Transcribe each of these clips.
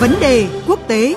Vấn đề quốc tế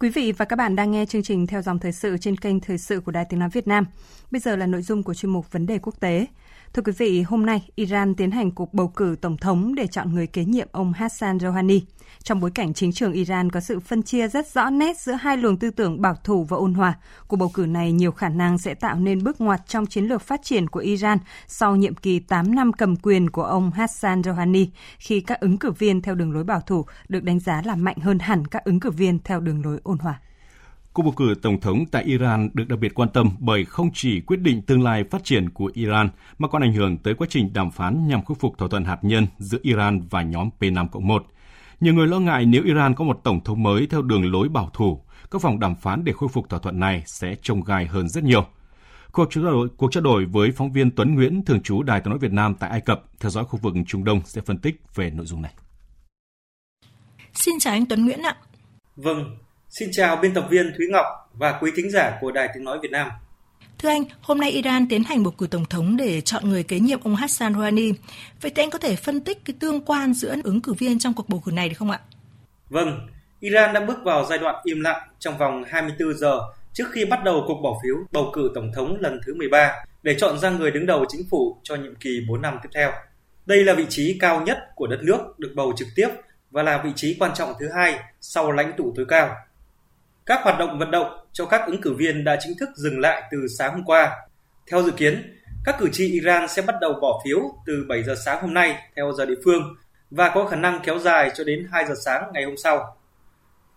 Quý vị và các bạn đang nghe chương trình theo dòng thời sự trên kênh Thời sự của Đài Tiếng Nói Việt Nam. Bây giờ là nội dung của chuyên mục Vấn đề quốc tế. Thưa quý vị, hôm nay Iran tiến hành cuộc bầu cử tổng thống để chọn người kế nhiệm ông Hassan Rouhani. Trong bối cảnh chính trường Iran có sự phân chia rất rõ nét giữa hai luồng tư tưởng bảo thủ và ôn hòa, cuộc bầu cử này nhiều khả năng sẽ tạo nên bước ngoặt trong chiến lược phát triển của Iran sau nhiệm kỳ 8 năm cầm quyền của ông Hassan Rouhani, khi các ứng cử viên theo đường lối bảo thủ được đánh giá là mạnh hơn hẳn các ứng cử viên theo đường lối ôn hòa. Cuộc bầu cử tổng thống tại Iran được đặc biệt quan tâm bởi không chỉ quyết định tương lai phát triển của Iran mà còn ảnh hưởng tới quá trình đàm phán nhằm khôi phục thỏa thuận hạt nhân giữa Iran và nhóm P5-1. Nhiều người lo ngại nếu Iran có một tổng thống mới theo đường lối bảo thủ, các vòng đàm phán để khôi phục thỏa thuận này sẽ trông gai hơn rất nhiều. Cuộc trao đổi, cuộc trao đổi với phóng viên Tuấn Nguyễn, thường trú Đài tiếng nói Việt Nam tại Ai Cập, theo dõi khu vực Trung Đông sẽ phân tích về nội dung này. Xin chào anh Tuấn Nguyễn ạ. Vâng, xin chào biên tập viên Thúy Ngọc và quý thính giả của Đài tiếng nói Việt Nam. Thưa anh, hôm nay Iran tiến hành bầu cử tổng thống để chọn người kế nhiệm ông Hassan Rouhani. Vậy thì anh có thể phân tích cái tương quan giữa ứng cử viên trong cuộc bầu cử này được không ạ? Vâng, Iran đã bước vào giai đoạn im lặng trong vòng 24 giờ trước khi bắt đầu cuộc bỏ phiếu bầu cử tổng thống lần thứ 13 để chọn ra người đứng đầu chính phủ cho nhiệm kỳ 4 năm tiếp theo. Đây là vị trí cao nhất của đất nước được bầu trực tiếp và là vị trí quan trọng thứ hai sau lãnh tụ tối cao. Các hoạt động vận động cho các ứng cử viên đã chính thức dừng lại từ sáng hôm qua. Theo dự kiến, các cử tri Iran sẽ bắt đầu bỏ phiếu từ 7 giờ sáng hôm nay theo giờ địa phương và có khả năng kéo dài cho đến 2 giờ sáng ngày hôm sau.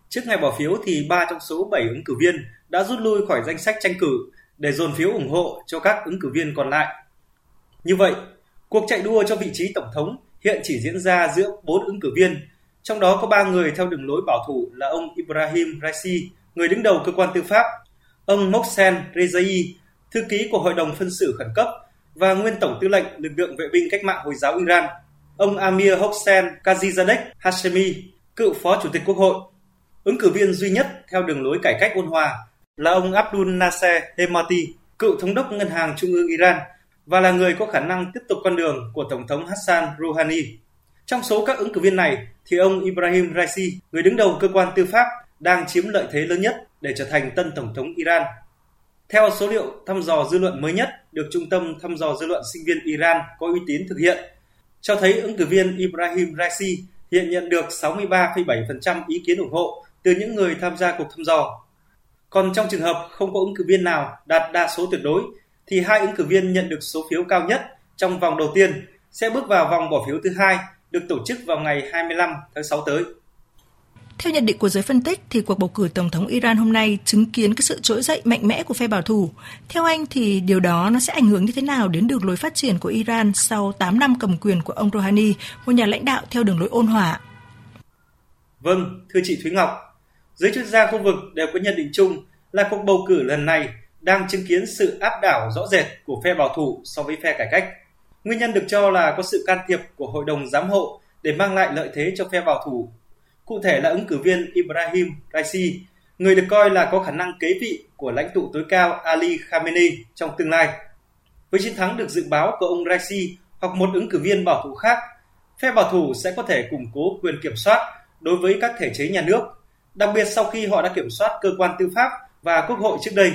Trước ngày bỏ phiếu thì 3 trong số 7 ứng cử viên đã rút lui khỏi danh sách tranh cử để dồn phiếu ủng hộ cho các ứng cử viên còn lại. Như vậy, cuộc chạy đua cho vị trí tổng thống hiện chỉ diễn ra giữa 4 ứng cử viên, trong đó có 3 người theo đường lối bảo thủ là ông Ibrahim Raisi, người đứng đầu cơ quan tư pháp, ông Mohsen Rezai, thư ký của Hội đồng phân xử khẩn cấp và nguyên tổng tư lệnh lực lượng vệ binh cách mạng Hồi giáo Iran, ông Amir Hossein Kazizadeh Hashemi, cựu phó chủ tịch quốc hội. Ứng cử viên duy nhất theo đường lối cải cách ôn hòa là ông Abdul Nasser Hemati, cựu thống đốc ngân hàng trung ương Iran và là người có khả năng tiếp tục con đường của tổng thống Hassan Rouhani. Trong số các ứng cử viên này thì ông Ibrahim Raisi, người đứng đầu cơ quan tư pháp, đang chiếm lợi thế lớn nhất để trở thành tân tổng thống Iran. Theo số liệu thăm dò dư luận mới nhất được Trung tâm thăm dò dư luận sinh viên Iran có uy tín thực hiện, cho thấy ứng cử viên Ibrahim Raisi hiện nhận được 63,7% ý kiến ủng hộ từ những người tham gia cuộc thăm dò. Còn trong trường hợp không có ứng cử viên nào đạt đa số tuyệt đối, thì hai ứng cử viên nhận được số phiếu cao nhất trong vòng đầu tiên sẽ bước vào vòng bỏ phiếu thứ hai được tổ chức vào ngày 25 tháng 6 tới. Theo nhận định của giới phân tích thì cuộc bầu cử tổng thống Iran hôm nay chứng kiến cái sự trỗi dậy mạnh mẽ của phe bảo thủ. Theo anh thì điều đó nó sẽ ảnh hưởng như thế nào đến đường lối phát triển của Iran sau 8 năm cầm quyền của ông Rouhani, một nhà lãnh đạo theo đường lối ôn hòa? Vâng, thưa chị Thúy Ngọc, giới chuyên gia khu vực đều có nhận định chung là cuộc bầu cử lần này đang chứng kiến sự áp đảo rõ rệt của phe bảo thủ so với phe cải cách. Nguyên nhân được cho là có sự can thiệp của Hội đồng Giám hộ để mang lại lợi thế cho phe bảo thủ Cụ thể là ứng cử viên Ibrahim Raisi, người được coi là có khả năng kế vị của lãnh tụ tối cao Ali Khamenei trong tương lai. Với chiến thắng được dự báo của ông Raisi hoặc một ứng cử viên bảo thủ khác, phe bảo thủ sẽ có thể củng cố quyền kiểm soát đối với các thể chế nhà nước, đặc biệt sau khi họ đã kiểm soát cơ quan tư pháp và quốc hội trước đây.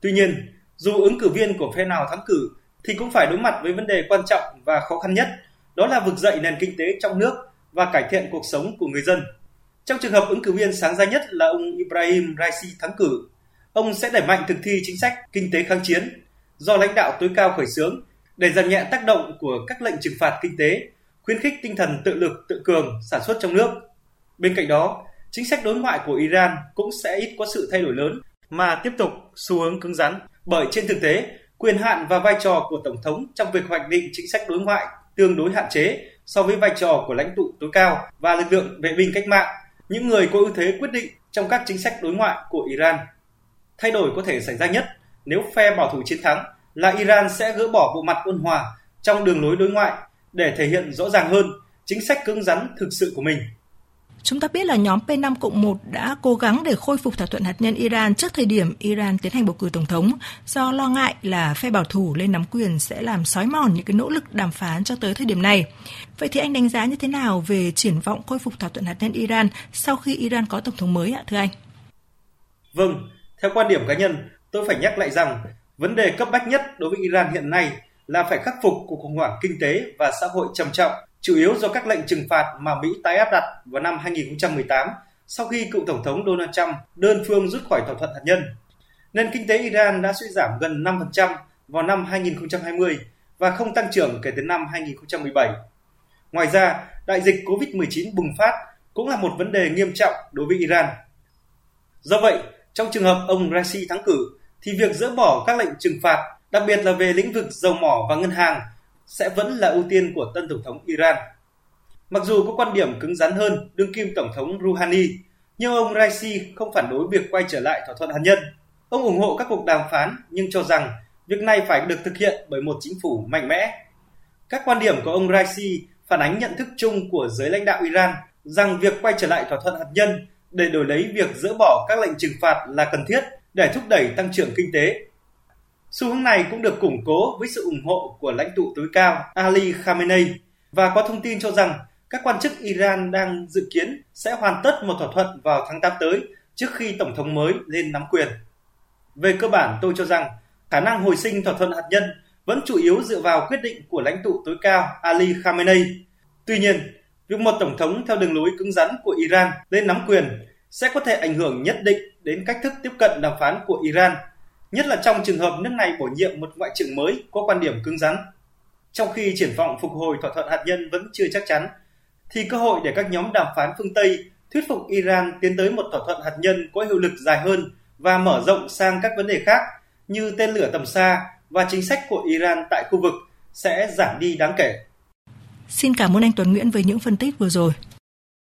Tuy nhiên, dù ứng cử viên của phe nào thắng cử thì cũng phải đối mặt với vấn đề quan trọng và khó khăn nhất, đó là vực dậy nền kinh tế trong nước và cải thiện cuộc sống của người dân. Trong trường hợp ứng cử viên sáng giá nhất là ông Ibrahim Raisi thắng cử, ông sẽ đẩy mạnh thực thi chính sách kinh tế kháng chiến do lãnh đạo tối cao khởi xướng để giảm nhẹ tác động của các lệnh trừng phạt kinh tế, khuyến khích tinh thần tự lực tự cường sản xuất trong nước. Bên cạnh đó, chính sách đối ngoại của Iran cũng sẽ ít có sự thay đổi lớn mà tiếp tục xu hướng cứng rắn bởi trên thực tế quyền hạn và vai trò của tổng thống trong việc hoạch định chính sách đối ngoại tương đối hạn chế so với vai trò của lãnh tụ tối cao và lực lượng vệ binh cách mạng, những người có ưu thế quyết định trong các chính sách đối ngoại của Iran. Thay đổi có thể xảy ra nhất nếu phe bảo thủ chiến thắng là Iran sẽ gỡ bỏ bộ mặt ôn hòa trong đường lối đối ngoại để thể hiện rõ ràng hơn chính sách cứng rắn thực sự của mình. Chúng ta biết là nhóm P5 Cộng 1 đã cố gắng để khôi phục thỏa thuận hạt nhân Iran trước thời điểm Iran tiến hành bầu cử tổng thống do lo ngại là phe bảo thủ lên nắm quyền sẽ làm xói mòn những cái nỗ lực đàm phán cho tới thời điểm này. Vậy thì anh đánh giá như thế nào về triển vọng khôi phục thỏa thuận hạt nhân Iran sau khi Iran có tổng thống mới ạ thưa anh? Vâng, theo quan điểm cá nhân, tôi phải nhắc lại rằng vấn đề cấp bách nhất đối với Iran hiện nay là phải khắc phục cuộc khủng hoảng kinh tế và xã hội trầm trọng chủ yếu do các lệnh trừng phạt mà Mỹ tái áp đặt vào năm 2018 sau khi cựu Tổng thống Donald Trump đơn phương rút khỏi thỏa thuận hạt nhân. Nền kinh tế Iran đã suy giảm gần 5% vào năm 2020 và không tăng trưởng kể từ năm 2017. Ngoài ra, đại dịch COVID-19 bùng phát cũng là một vấn đề nghiêm trọng đối với Iran. Do vậy, trong trường hợp ông Raisi thắng cử, thì việc dỡ bỏ các lệnh trừng phạt, đặc biệt là về lĩnh vực dầu mỏ và ngân hàng, sẽ vẫn là ưu tiên của tân tổng thống Iran. Mặc dù có quan điểm cứng rắn hơn đương kim tổng thống Rouhani, nhưng ông Raisi không phản đối việc quay trở lại thỏa thuận hạt nhân. Ông ủng hộ các cuộc đàm phán nhưng cho rằng việc này phải được thực hiện bởi một chính phủ mạnh mẽ. Các quan điểm của ông Raisi phản ánh nhận thức chung của giới lãnh đạo Iran rằng việc quay trở lại thỏa thuận hạt nhân để đổi lấy việc dỡ bỏ các lệnh trừng phạt là cần thiết để thúc đẩy tăng trưởng kinh tế Xu hướng này cũng được củng cố với sự ủng hộ của lãnh tụ tối cao Ali Khamenei và có thông tin cho rằng các quan chức Iran đang dự kiến sẽ hoàn tất một thỏa thuận vào tháng 8 tới trước khi tổng thống mới lên nắm quyền. Về cơ bản tôi cho rằng khả năng hồi sinh thỏa thuận hạt nhân vẫn chủ yếu dựa vào quyết định của lãnh tụ tối cao Ali Khamenei. Tuy nhiên, việc một tổng thống theo đường lối cứng rắn của Iran lên nắm quyền sẽ có thể ảnh hưởng nhất định đến cách thức tiếp cận đàm phán của Iran nhất là trong trường hợp nước này bổ nhiệm một ngoại trưởng mới có quan điểm cứng rắn. Trong khi triển vọng phục hồi thỏa thuận hạt nhân vẫn chưa chắc chắn, thì cơ hội để các nhóm đàm phán phương Tây thuyết phục Iran tiến tới một thỏa thuận hạt nhân có hiệu lực dài hơn và mở rộng sang các vấn đề khác như tên lửa tầm xa và chính sách của Iran tại khu vực sẽ giảm đi đáng kể. Xin cảm ơn anh Tuấn Nguyễn với những phân tích vừa rồi.